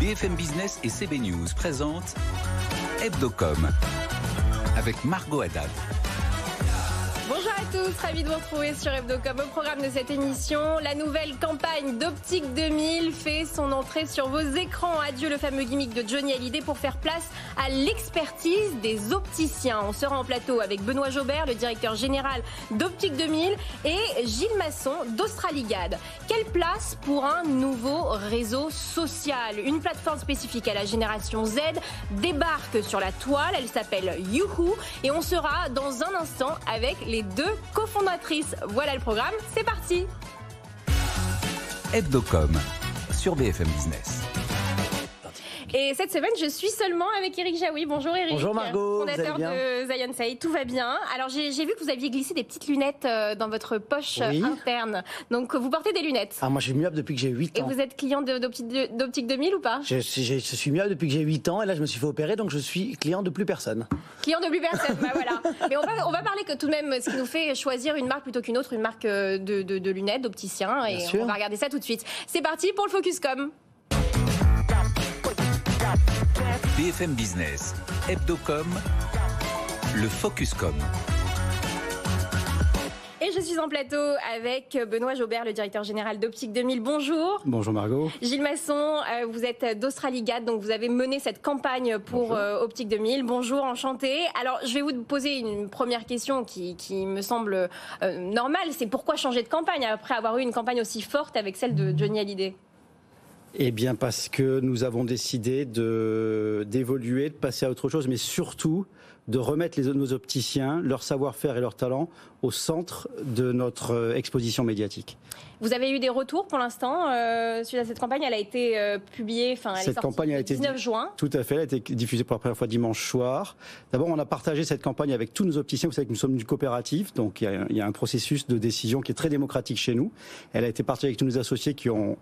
BFM Business et CB News présentent Hebdocom avec Margot Haddad. Bonjour à tous, ravi de vous retrouver sur Hebdocom. Au programme de cette émission, la nouvelle campagne d'Optique 2000 fait son entrée sur vos écrans. Adieu le fameux gimmick de Johnny Hallyday pour faire place à l'expertise des opticiens. On sera en plateau avec Benoît Jobert, le directeur général d'Optique 2000 et Gilles Masson d'Australigade. Quelle place pour un nouveau réseau social? Une plateforme spécifique à la génération Z débarque sur la toile. Elle s'appelle Youhoo et on sera dans un instant avec les deux cofondatrices. Voilà le programme, c'est parti Hebdocom sur BFM Business. Et cette semaine, je suis seulement avec Eric Jaoui. Bonjour Eric. Bonjour Margot. Fondateur vous allez de Zion Say. Tout va bien. Alors j'ai vu que vous aviez glissé des petites lunettes euh, dans votre poche Oui. interne. Donc vous portez des lunettes. Ah, moi, je suis myope depuis que j'ai 8 Et ans. vous êtes client d'Optique 2000 ou pas? Je, suis- je suis myope depuis que j'ai 8 ans et là, je me suis fait opérer, donc je suis client de plus personne. Client de plus personne, bah voilà. Mais on va, on va parler que tout de même, ce qui nous fait choisir une marque plutôt qu'une autre, une marque euh, de, de- de lunettes, d'opticien. Et sûr. on va regarder ça tout de suite. C'est parti pour le Focus Com. BFM Business, Hebdocom, le Focuscom. Et je suis en plateau avec Benoît Jobert, le directeur général d'Optique 2000. Bonjour. Bonjour Margot. Gilles Masson, euh, vous êtes d'Australigade, donc vous avez mené cette campagne pour euh, Optique 2000. Bonjour, enchanté. Alors, je vais vous poser une première question qui, qui me semble euh, normale. C'est pourquoi changer de campagne après avoir eu une campagne aussi forte avec celle de Johnny Hallyday? Eh bien, parce que nous avons décidé de d'évoluer, de passer à autre chose, mais surtout de remettre les, nos opticiens, leur savoir-faire et leur talent au centre de notre euh, exposition médiatique. Vous avez eu des retours pour l'instant euh, suite à cette campagne? Elle a été euh, publiée, enfin, elle est sortie campagne a le été 19 juin. Tout à fait, elle a été diffusée pour la première fois dimanche soir. D'abord, on a partagé cette campagne avec tous nos opticiens. Vous savez que nous sommes une coopérative, donc il y a, il y a un processus de décision qui est très démocratique chez nous. Elle a été partagée avec tous nos associés qui ont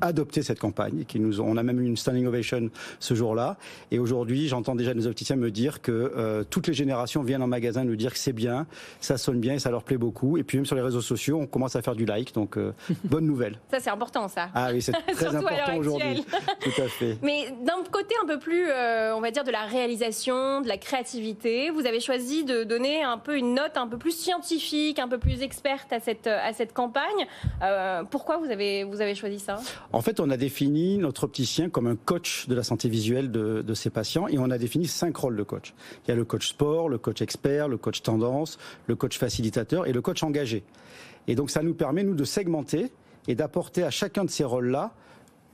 adopté cette campagne et qui nous ont, on a même eu une standing ovation ce jour-là. Et aujourd'hui j'entends déjà nos opticiens me dire que euh, toutes les générations viennent en magasin nous dire que c'est bien ça sonne bien et ça leur plaît beaucoup. Et puis même sur les réseaux sociaux on commence à faire du like. Donc euh, bonne nouvelle. Ça, c'est important, ça. ah oui c'est très Surtout à l'heure important aujourd'hui. actuelle. tout à fait. Mais d'un côté un peu plus, euh, on va dire, de la réalisation, de la créativité, vous avez choisi de donner un peu une note un peu plus scientifique, un peu plus experte à cette, à cette campagne. Pourquoi vous avez, vous avez choisi ça? En fait, on a défini notre opticien comme un coach de la santé visuelle de, de ses patients et on a défini cinq rôles de coach. Il y a le coach sport, le coach expert, le coach tendance, le coach facilitateur et le coach engagé. Et donc ça nous permet, nous, de segmenter et d'apporter à chacun de ces rôles-là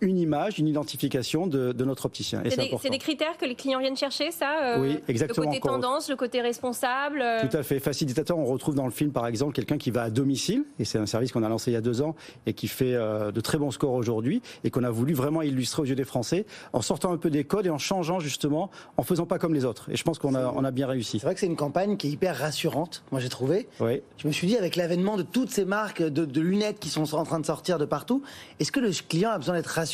une image, une identification de, de notre opticien. Et C'est des, critères que les clients viennent chercher, ça euh, Oui, exactement, Le côté tendance, le côté responsable. euh, Tout à fait. Facilitateur, on retrouve dans le film par exemple quelqu'un qui va à domicile, et c'est un service qu'on a lancé il y a deux ans et qui fait euh, de très bons scores aujourd'hui, et qu'on a voulu vraiment illustrer aux yeux des Français en sortant un peu des codes et en changeant justement, en faisant pas comme les autres. Et je pense qu'on a, on a bien réussi. C'est vrai que c'est une campagne qui est hyper rassurante, moi j'ai trouvé. Oui. Je me suis dit, avec l'avènement de toutes ces marques de, de lunettes qui sont en train de sortir de partout, est-ce que le client a besoin d'être rassuré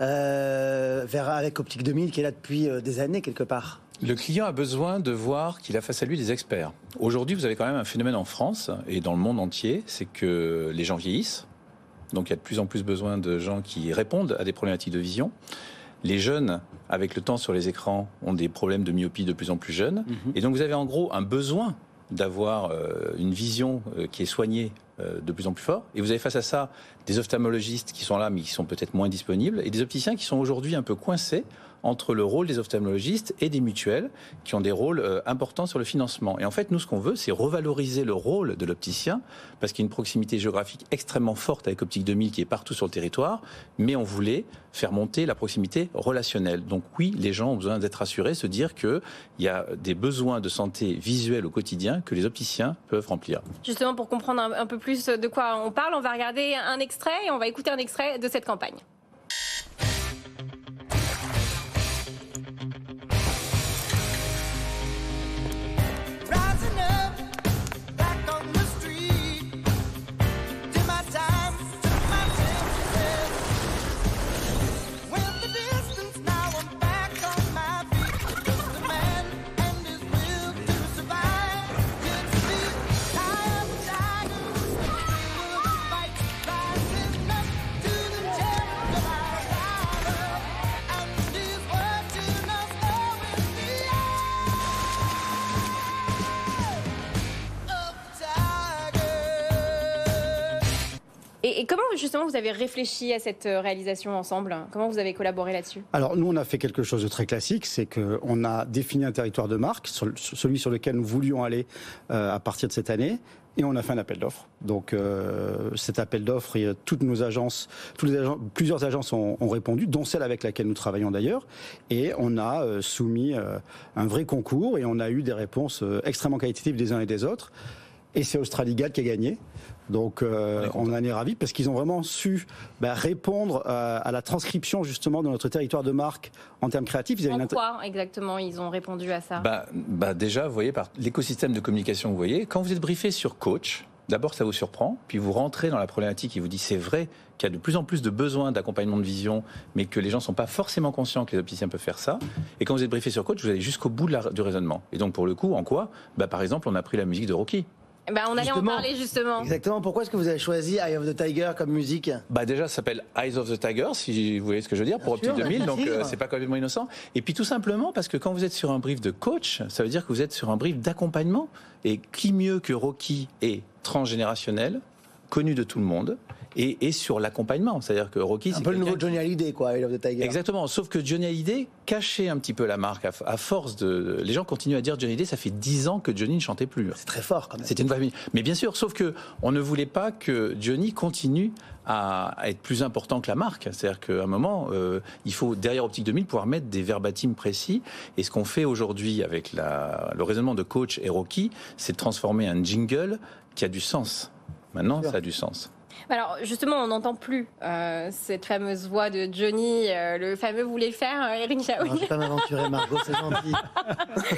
euh, vers, avec Optique 2000 qui est là depuis euh, des années quelque part Le client a besoin de voir qu'il a face à lui des experts. Aujourd'hui, vous avez quand même un phénomène en France et dans le monde entier, c'est que les gens vieillissent. Donc il y a de plus en plus besoin de gens qui répondent à des problématiques de vision. Les jeunes, avec le temps sur les écrans, ont des problèmes de myopie de plus en plus jeunes. Et donc vous avez en gros un besoin d'avoir euh, une vision euh, qui est soignée de plus en plus fort. Et vous avez face à ça des ophtalmologistes qui sont là, mais qui sont peut-être moins disponibles, et des opticiens qui sont aujourd'hui un peu coincés entre le rôle des ophtalmologistes et des mutuelles qui ont des rôles euh, importants sur le financement. Et en fait, nous, ce qu'on veut, c'est revaloriser le rôle de l'opticien parce qu'il y a une proximité géographique extrêmement forte avec Optique 2000 qui est partout sur le territoire, mais on voulait faire monter la proximité relationnelle. Donc oui, les gens ont besoin d'être rassurés, se dire qu'il y a des besoins de santé visuelle au quotidien que les opticiens peuvent remplir. Justement, pour comprendre un, un peu plus de quoi on parle, on va regarder un extrait et on va écouter un extrait de cette campagne. Et, comment justement vous avez réfléchi à cette euh, réalisation ensemble? Comment vous avez collaboré là-dessus? Alors nous, on a fait quelque chose de très classique, c'est qu'on a défini un territoire de marque, celui sur lequel nous voulions aller euh, à partir de cette année. Et on a fait un appel d'offres. Donc euh, cet appel d'offres, toutes nos agences, tous les agents, plusieurs agences ont, répondu, dont celle avec laquelle nous travaillons d'ailleurs. Et on a soumis un vrai concours et on a eu des réponses extrêmement qualitatives des uns et des autres. Et c'est Australigad qui a gagné. Donc euh, on en est ravis parce qu'ils ont vraiment su bah, répondre à, à la transcription justement de notre territoire de marque en termes créatifs. Ils avaient une En quoi exactement ils ont répondu à ça? Bah, bah déjà, vous voyez, par l'écosystème de communication que vous voyez, quand vous êtes briefé sur coach, d'abord ça vous surprend, puis vous rentrez dans la problématique et vous dit c'est vrai qu'il y a de plus en plus de besoins d'accompagnement de vision, mais que les gens sont pas forcément conscients que les opticiens peuvent faire ça. Et quand vous êtes briefé sur coach, vous allez jusqu'au bout de la- du raisonnement. Et donc pour le coup, en quoi? Bah, Par exemple, on a pris la musique de Rocky. Eh ben, On allait en parler justement. Exactement. Pourquoi est-ce que vous avez choisi Eye of the Tiger comme musique Bah déjà, ça s'appelle Eyes of the Tiger, si vous voyez ce que je veux dire, pour Optique sûr, 2000, donc euh, c'est pas complètement innocent. Et puis tout simplement parce que quand vous êtes sur un brief de coach, ça veut dire que vous êtes sur un brief d'accompagnement. Et qui mieux que Rocky est transgénérationnel, connu de tout le monde, et, et sur l'accompagnement. C'est-à-dire que Rocky, Un peu le nouveau qui- Johnny Hallyday, quoi, the Tiger. Exactement, sauf que Johnny Hallyday cachait un petit peu la marque à, à force de... Les gens continuent à dire Johnny Hallyday, ça fait 10 ans que Johnny ne chantait plus. C'est très fort, quand même. C'était une famille. Mais bien sûr, sauf que on ne voulait pas que Johnny continue à, à être plus important que la marque. C'est-à-dire qu'à un moment, euh, il faut derrière Optique 2000 pouvoir mettre des verbatims précis. Et ce qu'on fait aujourd'hui avec la, le raisonnement de coach et Rocky, c'est de transformer un jingle qui a du sens. Maintenant, ça a du sens. Alors justement, on n'entend plus euh, cette fameuse voix de Johnny, euh, le fameux le faire, euh, Eric Non, Jaoui. je vais pas m'aventurer, Margot, c'est gentil.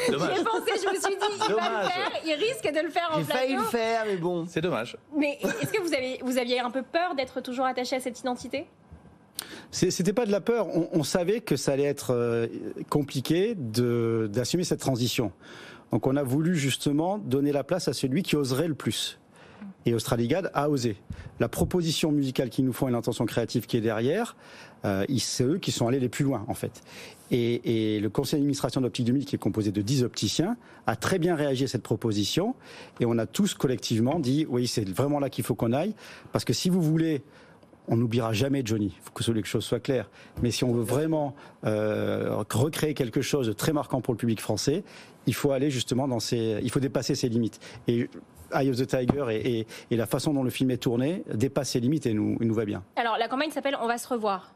J'y Dommage. ai pensé, je me suis dit, il va le faire, il risque de le faire en J'ai failli plateau. le faire, mais bon. C'est dommage. Mais est-ce que vous, avez, vous aviez un peu peur d'être toujours attaché à cette identité? C'était pas de la peur. On, on savait que ça allait être euh, compliqué d'assumer cette transition. Donc on a voulu justement donner la place à celui qui oserait le plus. Et Australigad a osé. La proposition musicale qu'ils nous font et l'intention créative qui est derrière, euh, c'est eux qui sont allés les plus loin en fait. Et, et le conseil d'administration d'Optique 2000, qui est composé de 10 opticiens, a très bien réagi à cette proposition. Et on a tous collectivement dit, oui, c'est vraiment là qu'il faut qu'on aille. Parce que si vous voulez on n'oubliera jamais Johnny. Il faut que les choses soient claires. Mais si on veut vraiment euh, recréer quelque chose de très marquant pour le public français, il faut aller justement dans ces, il faut dépasser ses limites. Et Eye of the Tiger et, et- et la façon dont le film est tourné dépasse ses limites et nous, et nous va bien. Alors la campagne s'appelle On va se revoir.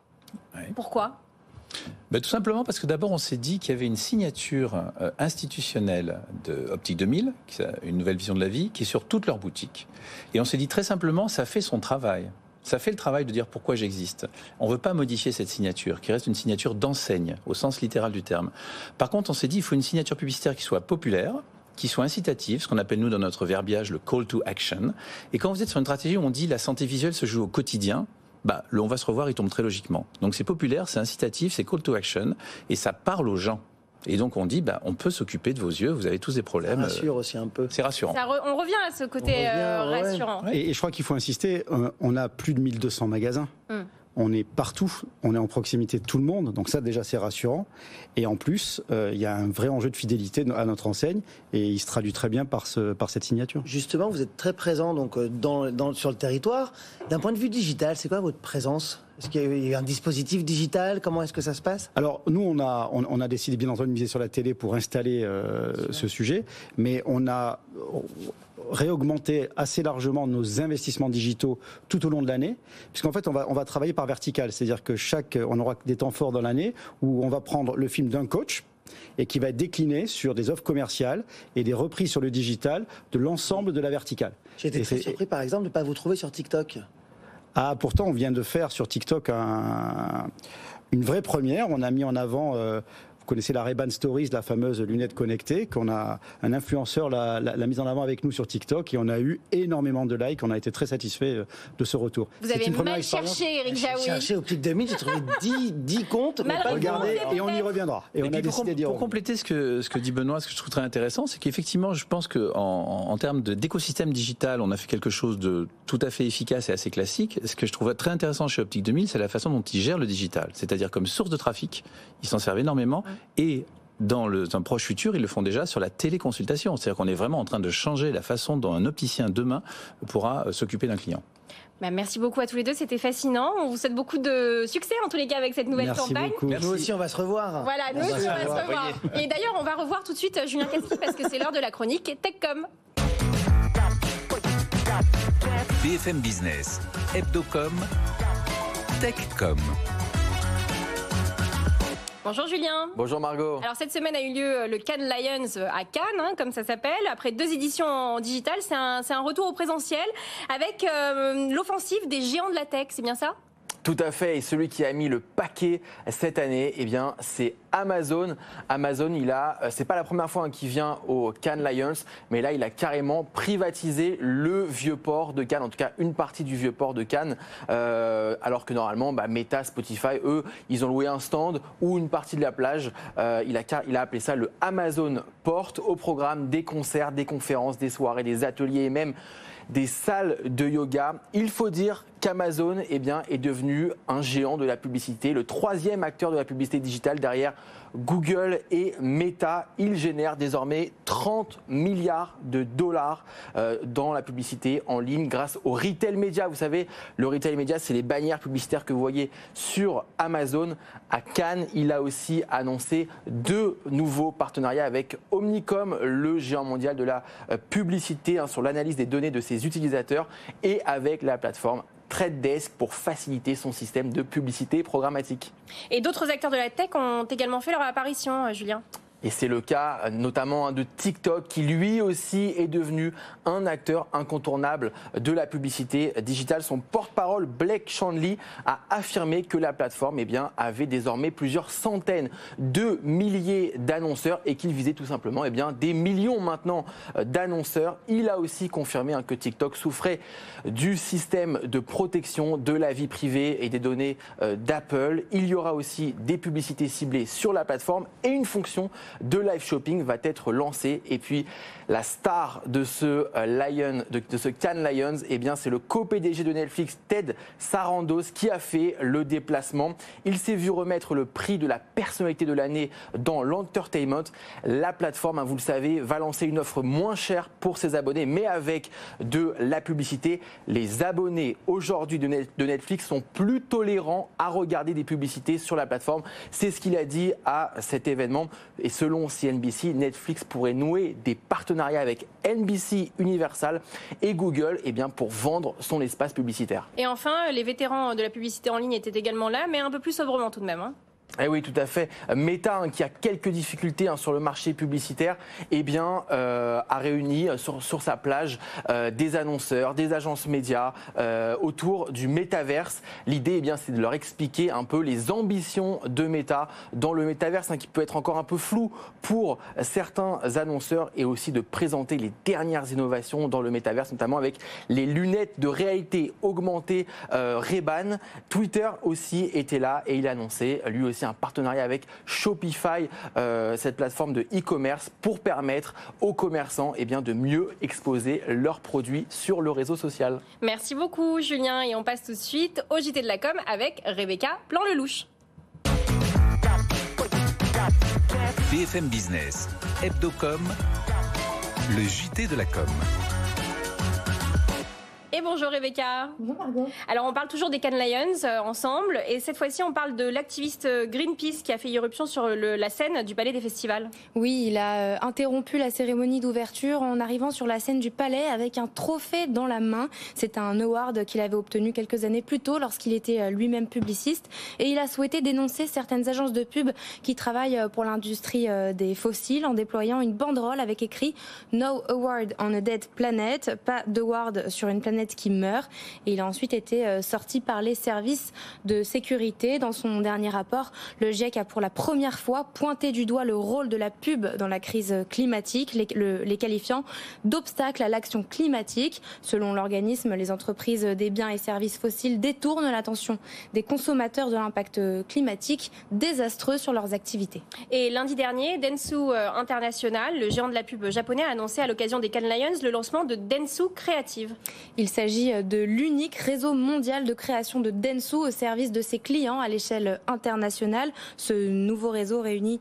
Ouais. Pourquoi? Ben, tout simplement parce que d'abord on s'est dit qu'il y avait une signature euh, institutionnelle de Optique 2000, qui a une nouvelle vision de la vie, qui est sur toutes leurs boutiques. Et on s'est dit très simplement, ça fait son travail. Ça fait le travail de dire pourquoi j'existe. On ne veut pas modifier cette signature, qui reste une signature d'enseigne, au sens littéral du terme. Par contre, on s'est dit, il faut une signature publicitaire qui soit populaire, qui soit incitative, ce qu'on appelle nous dans notre verbiage le call to action. Et quand vous êtes sur une stratégie où on dit la santé visuelle se joue au quotidien, bah, on va se revoir, il tombe très logiquement. Donc c'est populaire, c'est incitatif, c'est call to action, et ça parle aux gens. Et donc on dit, bah, on peut s'occuper de vos yeux, vous avez tous des Ça problèmes. euh, rassure aussi un peu. C'est rassurant. Ça re- On revient à ce côté revient, euh, ouais. rassurant. Et, et je crois qu'il faut insister, euh, on a plus de 1200 magasins. Mm. On est partout, on est en proximité de tout le monde, donc ça déjà c'est rassurant. Et en plus, euh, il y a un vrai enjeu de fidélité à notre enseigne, et il se traduit très bien par, ce, par cette signature. Justement, vous êtes très présent donc dans, dans- sur le territoire. D'un point de vue digital, c'est quoi votre présence? Est-ce qu'il y a un dispositif digital? Comment est-ce que ça se passe? Alors nous, on a, on, on a décidé bien entendu de miser sur la télé pour installer euh, ce sujet, mais on a réaugmenté assez largement nos investissements digitaux tout au long de l'année, puisqu'en fait on va, on va travailler par vertical, c'est-à-dire que chaque, on aura des temps forts dans l'année où on va prendre le film d'un coach et qui va être décliné sur des offres commerciales et des reprises sur le digital de l'ensemble de la verticale. J'ai été Et très surpris, par exemple, de ne pas vous trouver sur TikTok. Ah, pourtant, on vient de faire sur TikTok un- une vraie première. On a mis en avant, euh, vous connaissez la Ray-Ban Stories, la fameuse lunette connectée, qu'on a un influenceur l'a, l'a- l'a mise en avant avec nous sur TikTok et on a eu énormément de likes. On a été très satisfait de ce retour. Vous C'est avez mal expérience. cherché, Eric J'ai Jaoui. cherché au pic 2000, j'ai trouvé 10, 10 comptes, mais Mal pas de regardé. Regardez, et on y reviendra. Et, on puis a pour, décidé com- d'y pour compléter ce que, ce que dit Benoît, ce que je trouve très intéressant, c'est qu'effectivement, je pense qu'en en, en termes de- d'écosystème digital, on a fait quelque chose de tout à fait efficace et assez classique. Ce que je trouve très intéressant chez Optique 2000, c'est la façon dont ils gèrent le digital. C'est-à-dire comme source de trafic, ils s'en servent énormément et dans le, un proche futur, ils le font déjà sur la téléconsultation. C'est-à-dire qu'on est vraiment en train de changer la façon dont un opticien demain pourra euh, s'occuper d'un client. Bah, merci beaucoup à tous les deux, c'était fascinant. On vous souhaite beaucoup de succès en tous les cas avec cette nouvelle Merci campagne. beaucoup. Nous aussi, on va se revoir. Voilà, nous On aussi, on va se revoir. revoir. Et d'ailleurs, on va revoir tout de suite euh, Julien Caspi parce que c'est l'heure de la chronique TechCom. BFM Business, Hebdocom, Techcom. Bonjour Julien. Bonjour Margot. Alors cette semaine a eu lieu euh, le Cannes Lions euh, à Cannes, hein, comme ça s'appelle. Après deux éditions en digital, c'est un, retour au présentiel avec euh, l'offensive des géants de la tech, c'est bien ça? Tout à fait. Et celui qui a mis le paquet cette année, eh bien, c'est Amazon. Amazon, il a, euh, c'est pas la première fois hein, qu'il vient au Cannes Lions, mais là, il a carrément privatisé le vieux port de Cannes, en tout cas une partie du vieux port de Cannes, euh, alors que normalement, bah, Meta, Spotify, eux, ils ont loué un stand ou une partie de la plage. Euh, il, a, il a appelé ça le Amazon Port au programme des concerts, des conférences, des soirées, des ateliers et même des salles de yoga. Il faut dire qu'Amazon eh bien, est devenu un géant de la publicité, le troisième acteur de la publicité digitale derrière Google et Meta. Il génère désormais 30 milliards de dollars euh, dans la publicité en ligne grâce au retail média. Vous savez, le retail média, c'est les bannières publicitaires que vous voyez sur Amazon. À Cannes, il a aussi annoncé deux nouveaux partenariats avec Omnicom, le géant mondial de la euh, publicité hein, sur l'analyse des données de ses utilisateurs et avec la plateforme Trade Desk pour faciliter son système de publicité programmatique. Et d'autres acteurs de la tech ont également fait leur apparition, euh, Julien. Et c'est le cas notamment hein, de TikTok qui lui aussi est devenu un acteur incontournable de la publicité digitale. Son porte-parole Blake Shanley a affirmé que la plateforme eh bien, avait désormais plusieurs centaines de milliers d'annonceurs et qu'il visait tout simplement eh bien, des millions maintenant euh, d'annonceurs. Il a aussi confirmé hein, que TikTok souffrait du système de protection de la vie privée et des données euh, d'Apple. Il y aura aussi des publicités ciblées sur la plateforme et une fonction de live shopping va être lancée. Et puis la star de ce euh, Lion, de, ce Cannes Lions, eh bien c'est le co-PDG de Netflix, Ted Sarandos, qui a fait le déplacement. Il s'est vu remettre le prix de la personnalité de l'année dans l'entertainment. La plateforme, hein, vous le savez, va lancer une offre moins chère pour ses abonnés, mais avec de la publicité. Les abonnés aujourd'hui de de Netflix sont plus tolérants à regarder des publicités sur la plateforme. C'est ce qu'il a dit à cet événement. Et selon CNBC, Netflix pourrait nouer des partenariats avec NBC Universal et Google eh pour vendre son espace publicitaire. Et enfin, les vétérans de la publicité en ligne étaient également là, mais un peu plus sobrement tout de même. hein. Eh oui, tout à fait. Meta, hein, qui a quelques difficultés hein, sur le marché publicitaire, eh bien, euh, a réuni euh, sur, sa plage euh, des annonceurs, des agences médias autour du métaverse. L'idée, eh bien, c'est de leur expliquer un peu les ambitions de Meta dans le métaverse, hein, qui peut être encore un peu flou pour certains annonceurs, et aussi de présenter les dernières innovations dans le métaverse, notamment avec les lunettes de réalité augmentée Ray-Ban. Twitter aussi était là et il a annoncé lui aussi un partenariat avec Shopify, euh, cette plateforme de e-commerce, pour permettre aux commerçants eh bien, de mieux exposer leurs produits sur le réseau social. Merci beaucoup, Julien. Et on passe tout de suite au JT de la com avec Rebecca Plan-Lelouch. BFM Business, Hebdocom, le JT de la com. Et bonjour Rebecca. Bonjour Margot. Alors on parle toujours des Cannes Lions euh, ensemble et cette fois-ci on parle de l'activiste euh, Greenpeace qui a fait irruption sur le- la scène du Palais des Festivals. Oui, il a euh, interrompu la cérémonie d'ouverture en arrivant sur la scène du palais avec un trophée dans la main. C'est un award qu'il avait obtenu quelques années plus tôt lorsqu'il était lui-même publiciste et il a souhaité dénoncer certaines agences de pub qui travaillent pour l'industrie des fossiles en déployant une banderole avec écrit No award on a dead planet, pas d'award sur une planète qui meurt. Et il a ensuite été euh, sorti par les services de sécurité. Dans son dernier rapport, le GIEC a pour la première fois pointé du doigt le rôle de la pub dans la crise climatique, les, le- les qualifiant d'obstacle à l'action climatique. Selon l'organisme, les entreprises des biens et services fossiles détournent l'attention des consommateurs de l'impact climatique désastreux sur leurs activités. Et lundi dernier, Dentsu euh, International, le géant de la pub japonais, a annoncé à l'occasion des Cannes Lions le lancement de Dentsu Creative. Il s'agit de l'unique réseau mondial de création de Densu au service de ses clients à l'échelle internationale. Ce nouveau réseau réunit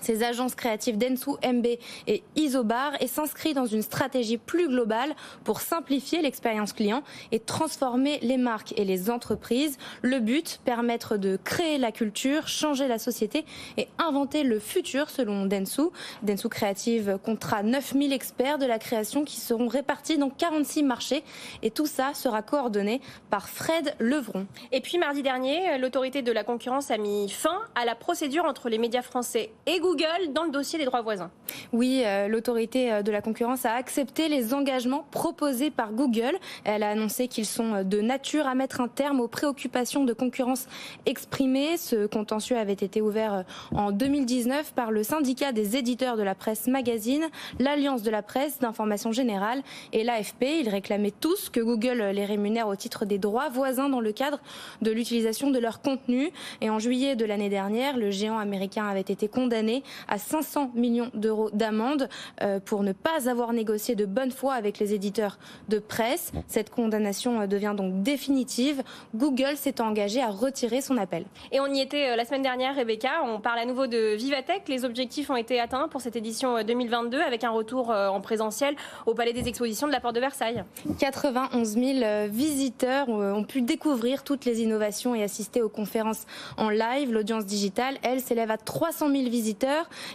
ces agences créatives Densu, MB et Isobar et s'inscrit dans une stratégie plus globale pour simplifier l'expérience client et transformer les marques et les entreprises. Le but, permettre de créer la culture, changer la société et inventer le futur selon Densu. Densu Creative comptera 9000 experts de la création qui seront répartis dans 46 marchés et tout ça sera coordonné par Fred Levron. Et puis mardi dernier, l'autorité de la concurrence a mis fin à la procédure entre les médias français et Google dans le dossier des droits voisins. Oui, euh, l'autorité euh, de la concurrence a accepté les engagements proposés par Google. Elle a annoncé qu'ils sont euh, de nature à mettre un terme aux préoccupations de concurrence exprimées. Ce contentieux avait été ouvert en 2019 par le syndicat des éditeurs de la presse magazine, l'Alliance de la presse d'information générale et l'AFP. Ils réclamaient tous que Google les rémunère au titre des droits voisins dans le cadre de l'utilisation de leur contenu. Et en juillet de l'année dernière, le géant américain avait été condamné à 500 millions d'euros d'amende euh, pour ne pas avoir négocié de bonne foi avec les éditeurs de presse. Cette condamnation euh, devient donc définitive. Google s'est engagé à retirer son appel. Et on y était euh, la semaine dernière, Rebecca. On parle à nouveau de Vivatech. Les objectifs ont été atteints pour cette édition euh, 2022 avec un retour euh, en présentiel au Palais des Expositions de la Porte de Versailles. 91 000 euh, visiteurs euh, ont pu découvrir toutes les innovations et assister aux conférences en live. L'audience digitale, elle, s'élève à 300 000 visiteurs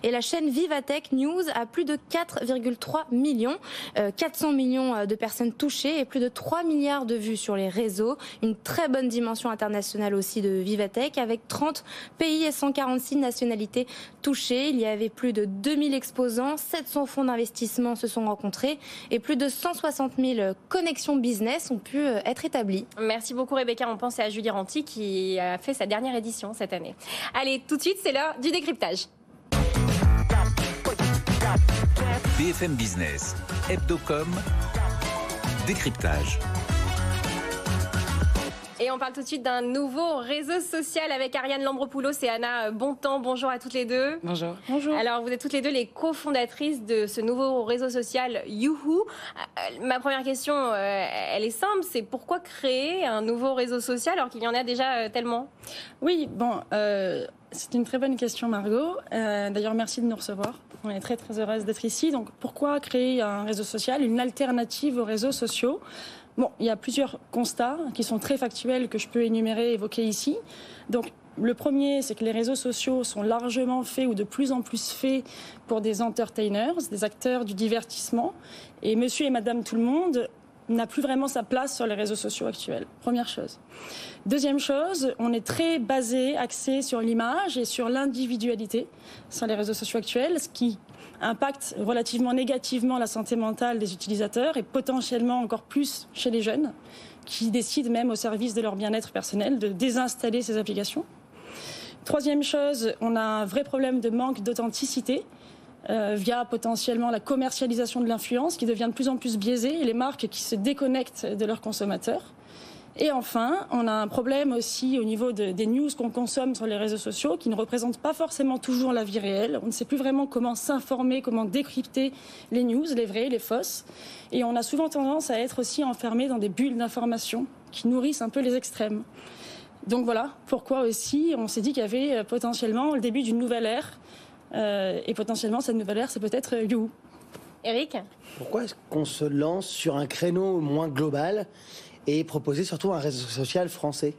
et la chaîne Vivatech News a plus de 4,3 millions, euh, 400 millions euh, de personnes touchées et plus de 3 milliards de vues sur les réseaux. Une très bonne dimension internationale aussi de Vivatech avec 30 pays et 146 nationalités touchées. Il y avait plus de 2000 exposants, 700 fonds d'investissement se sont rencontrés et plus de 160 000 connexions business ont pu euh, être établies. Merci beaucoup, Rebecca. On pense à Julie Ranti qui a fait sa dernière édition cette année. Allez, tout de suite, c'est l'heure du décryptage. BFM Business, Hebdocom, décryptage. Et on parle tout de suite d'un nouveau réseau social avec Ariane Lambropoulos et Anna Bontemps. Bonjour à toutes les deux. Bonjour. Bonjour. Alors, vous êtes toutes les deux les cofondatrices de ce nouveau réseau social Youhou. Euh, Ma première question, euh, elle est simple, c'est pourquoi créer un nouveau réseau social alors qu'il y en a déjà euh, tellement? Oui, bon, euh, c'est une très bonne question, Margot. Euh, D'ailleurs, merci de nous recevoir. On est très très heureuse d'être ici. Donc, pourquoi créer un réseau social, une alternative aux réseaux sociaux? Bon, il y a plusieurs constats qui sont très factuels que je peux énumérer, évoquer ici. Donc, le premier, c'est que les réseaux sociaux sont largement faits ou de plus en plus faits pour des entertainers, des acteurs du divertissement. Et monsieur et madame tout le monde n'a plus vraiment sa place sur les réseaux sociaux actuels. Première chose. Deuxième chose, on est très basé, axé sur l'image et sur l'individualité sur les réseaux sociaux actuels, ce qui impacte relativement négativement la santé mentale des utilisateurs et potentiellement encore plus chez les jeunes qui décident même au service de leur bien-être personnel de désinstaller ces applications. Troisième chose, on a un vrai problème de manque d'authenticité euh, via potentiellement la commercialisation de l'influence qui devient de plus en plus biaisée et les marques qui se déconnectent de leurs consommateurs. Et enfin, on a un problème aussi au niveau de- des news qu'on consomme sur les réseaux sociaux qui ne représentent pas forcément toujours la vie réelle. On ne sait plus vraiment comment s'informer, comment décrypter les news, les vraies, les fausses. Et on a souvent tendance à être aussi enfermé dans des bulles d'information qui nourrissent un peu les extrêmes. Donc voilà pourquoi aussi on s'est dit qu'il y avait euh, potentiellement le début d'une nouvelle ère. Euh, et potentiellement, cette nouvelle ère, c'est peut-être euh, You. Eric Pourquoi est-ce qu'on se lance sur un créneau moins global et proposer surtout un réseau social français?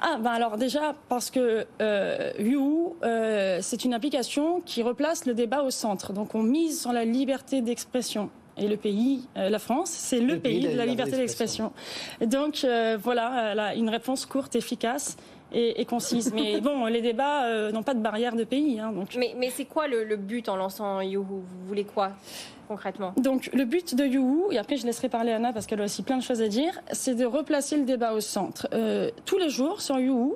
Ah, ben alors déjà, parce que euh, YouU, euh, c'est une application qui replace le débat au centre. Donc on mise sur la liberté d'expression. Et le pays, euh, la France, c'est le, pays, de la liberté d'expression. Donc euh, voilà, une réponse courte, efficace et, et concise. Mais bon, les débats euh, n'ont pas de barrière de pays. hein, donc. Mais, mais c'est quoi le, le but en lançant Youhou? Vous voulez quoi concrètement? Donc le but de YouU, et après je laisserai parler Anna parce qu'elle a aussi plein de choses à dire, c'est de replacer le débat au centre. Euh, tous les jours sur YouU,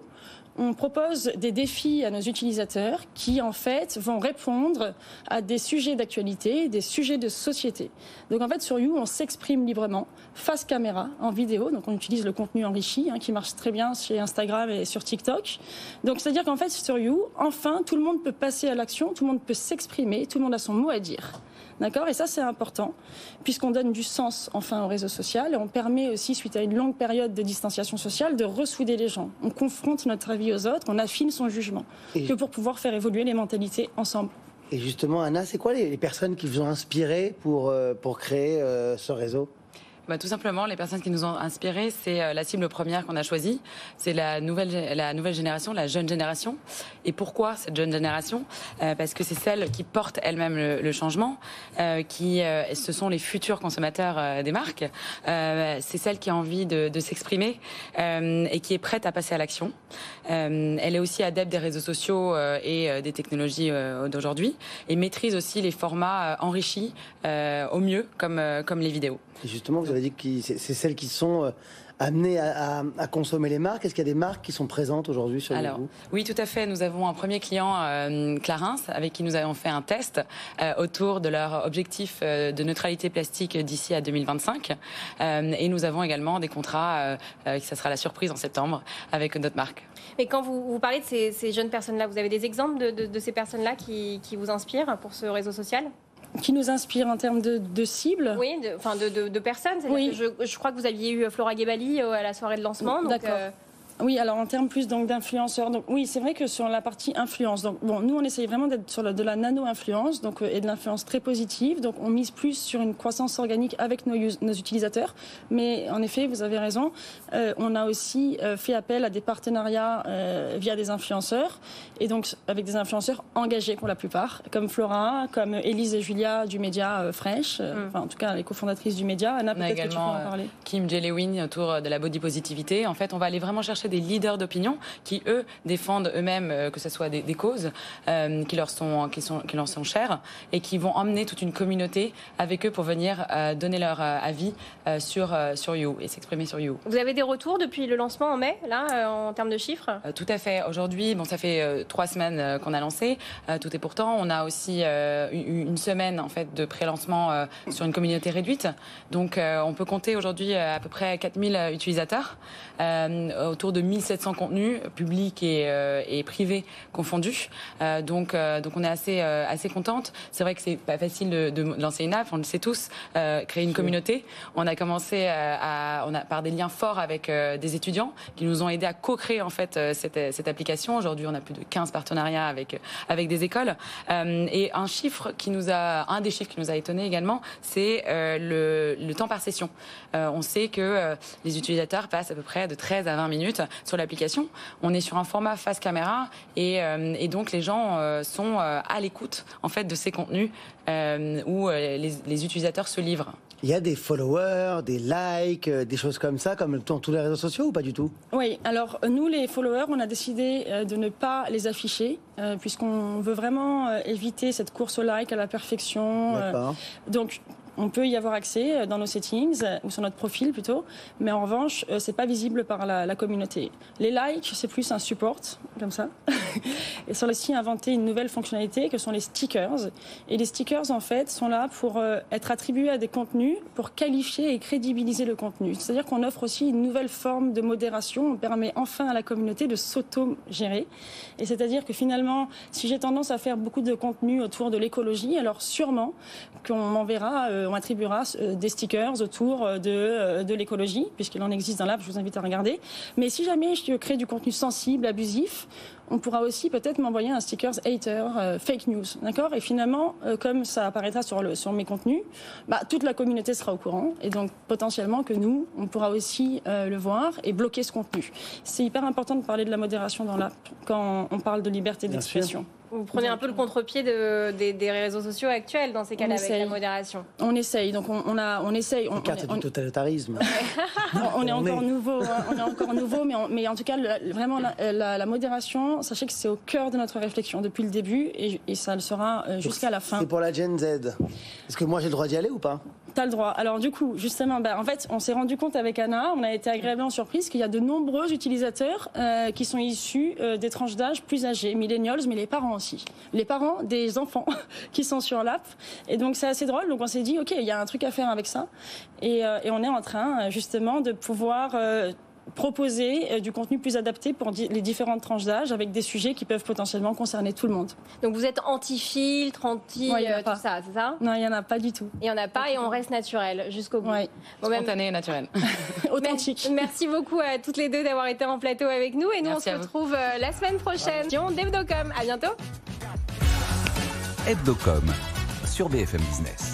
on propose des défis à nos utilisateurs qui, en fait, vont répondre à des sujets d'actualité, des sujets de société. Donc, en fait, sur You, on s'exprime librement, face caméra, en vidéo. Donc, on utilise le contenu enrichi, hein, qui marche très bien chez Instagram et sur TikTok. Donc, c'est-à-dire qu'en fait, sur You, enfin, tout le monde peut passer à l'action, tout le monde peut s'exprimer, tout le monde a son mot à dire. D'accord Et ça, c'est important, puisqu'on donne du sens, enfin, au réseau social, et on permet aussi, suite à une longue période de distanciation sociale, de ressouder les gens. On confronte notre avis aux autres, on affine son jugement, Et- que pour pouvoir faire évoluer les mentalités ensemble. Et justement, Anna, c'est quoi les, les personnes qui vous ont inspiré pour, euh, pour créer euh, ce réseau? Bah, tout simplement, les personnes qui nous ont inspirés, c'est euh, la cible première qu'on a choisie. C'est la nouvelle, génération, la jeune génération. Et pourquoi cette jeune génération? Euh, Parce que c'est celle qui porte elle-même le, changement, euh, qui, ce sont les futurs consommateurs des marques. C'est celle qui a envie de, s'exprimer et qui est prête à passer à l'action. Elle est aussi adepte des réseaux sociaux et des technologies d'aujourd'hui et maîtrise aussi les formats enrichis au mieux, comme, les vidéos. Justement, avez dit que c'est celles qui sont euh, amenées à, à- à consommer les marques. Est-ce qu'il y a des marques qui sont présentes aujourd'hui sur Alors, oui, tout à fait. Nous avons un premier client, euh, Clarins, avec qui nous avons fait un test euh, autour de leur objectif euh, de neutralité plastique d'ici à 2025. Euh, et nous avons également des contrats, euh, euh, ça sera la surprise en septembre, avec d'autres marques. Mais quand vous, vous parlez de ces, ces jeunes personnes-là, vous avez des exemples de, de- de ces personnes-là qui, qui vous inspirent pour ce réseau social? Qui nous inspire en termes de, de cible Oui, de, enfin de, de- de personnes. Oui. Je, je crois que vous aviez eu Flora Gebali euh, à la soirée de lancement. D'accord. euh, Oui, alors en termes plus donc d'influenceurs. Donc oui, c'est vrai que sur la partie influence. Donc bon, nous on essaye vraiment d'être sur de la nano-influence, donc euh, et de l'influence très positive. Donc on mise plus sur une croissance organique avec nos, us- nos utilisateurs. Mais en effet, vous avez raison. euh, on a aussi euh, fait appel à des partenariats euh, via des influenceurs et donc avec des influenceurs engagés pour la plupart, comme Flora, comme Élise et Julia du média Fresh. Mm. Enfin, en tout cas, les cofondatrices du média. Anna, peut-être que tu peux en parler. Kim Jelewin autour de la body positivité. En fait, on va aller vraiment chercher des leaders d'opinion qui, eux, défendent eux-mêmes euh, que ce soit des, des causes euh, qui, leur sont, qui, sont, qui leur sont chères et qui vont emmener toute une communauté avec eux pour venir euh, donner leur avis sur, sur You et s'exprimer sur You. vous avez des retours depuis le lancement en mai, là, en termes de chiffres? Tout à fait. Aujourd'hui, bon, ça fait trois semaines qu'on a lancé. Tout est pourtant. On a aussi une semaine en fait de pré-lancement sur une communauté réduite. Donc, on peut compter aujourd'hui à peu près 4000 euh, utilisateurs, autour de 1700 contenus publics et, euh, et privés confondus. Euh, donc, euh, donc, on est assez euh, assez contente. C'est vrai que c'est pas facile de, de lancer une app. On le sait tous. Euh, créer une communauté. On a commencé euh, à, on a par des liens forts avec euh, des étudiants qui nous ont aidés à co-créer en fait euh, cette, cette application. Aujourd'hui, on a plus de 15 partenariats avec avec des écoles. Euh, et un chiffre qui nous a, un des chiffres qui nous a étonné également, c'est euh, le, le temps par session. Euh, on sait que euh, les utilisateurs passent à peu près de 13 à 20 minutes sur l'application. On est sur un format face caméra et, euh, et donc les gens euh, sont euh, à l'écoute en fait de ces contenus euh, où euh, les, les utilisateurs se livrent. Il y a des followers, des likes, des choses comme ça, comme dans tous les réseaux sociaux ou pas du tout? Oui, alors nous, les followers, on a décidé de ne pas les afficher, euh, puisqu'on veut vraiment éviter cette course au like à la perfection. euh, D'accord. donc, on peut y avoir accès euh, dans nos settings euh, ou sur notre profil plutôt, mais en revanche, euh, c'est pas visible par la, communauté. Les likes, c'est plus un support comme ça. et sur site, inventé une nouvelle fonctionnalité que sont les stickers. Et les stickers, en fait, sont là pour être attribués à des contenus pour qualifier et crédibiliser le contenu. C'est-à-dire qu'on offre aussi une nouvelle forme de modération. On permet enfin à la communauté de s'auto-gérer. Et c'est-à-dire que finalement, si j'ai tendance à faire beaucoup de contenu autour de l'écologie, alors sûrement qu'on m'enverra, on attribuera euh, des stickers autour euh, de, euh, de l'écologie, puisqu'il en existe dans l'app, je vous invite à regarder. Mais si jamais je crée du contenu sensible, abusif, on pourra aussi peut-être m'envoyer un sticker hater, euh, fake news, d'accord? Et finalement, euh, comme ça apparaîtra sur, le, sur mes contenus, bah, toute la communauté sera au courant et donc potentiellement que nous, on pourra aussi euh, le voir et bloquer ce contenu. C'est hyper important de parler de la modération dans l'app quand on parle de liberté d'expression. Vous prenez un peu le contre-pied de- des, des réseaux sociaux actuels dans ces cas-là On avec la modération. On essaye, donc on, on a, on essaye. On, carte on- du totalitarisme. on- on est encore nouveau, hein, on est encore nouveau, mais, on- mais en tout cas, le- vraiment la, la- la modération, sachez que c'est au cœur de notre réflexion depuis le début et, et ça le sera euh, jusqu'à la fin. C'est pour la Gen Z. Est-ce que moi j'ai le droit d'y aller ou pas? T'as le droit. Alors du coup, justement, bah, en fait, on s'est rendu compte avec Anna, on a été agréablement surprise qu'il y a de nombreux utilisateurs euh, qui sont issus euh, des tranches d'âge plus âgées, millennials, mais les parents aussi. Les parents des enfants qui sont sur l'app. Et donc c'est assez drôle. Donc on s'est dit, ok, il y a un truc à faire avec ça. Et, euh, et on est en train euh, justement de pouvoir euh, proposer euh, du contenu plus adapté pour les différentes tranches d'âge avec des sujets qui peuvent potentiellement concerner tout le monde. Donc vous êtes anti-filtre, anti euh, pas. tout ça, c'est ça? Non, il n'y en a pas du tout. Il n'y en a pas et on reste naturel jusqu'au bout. Ouais. Bon, même- Spontané et naturel. Authentique. Merci beaucoup à toutes les deux d'avoir été en plateau avec nous et nous Merci on se retrouve euh, la semaine prochaine. Devdocom, à bientôt. Hebdocom sur BFM Business.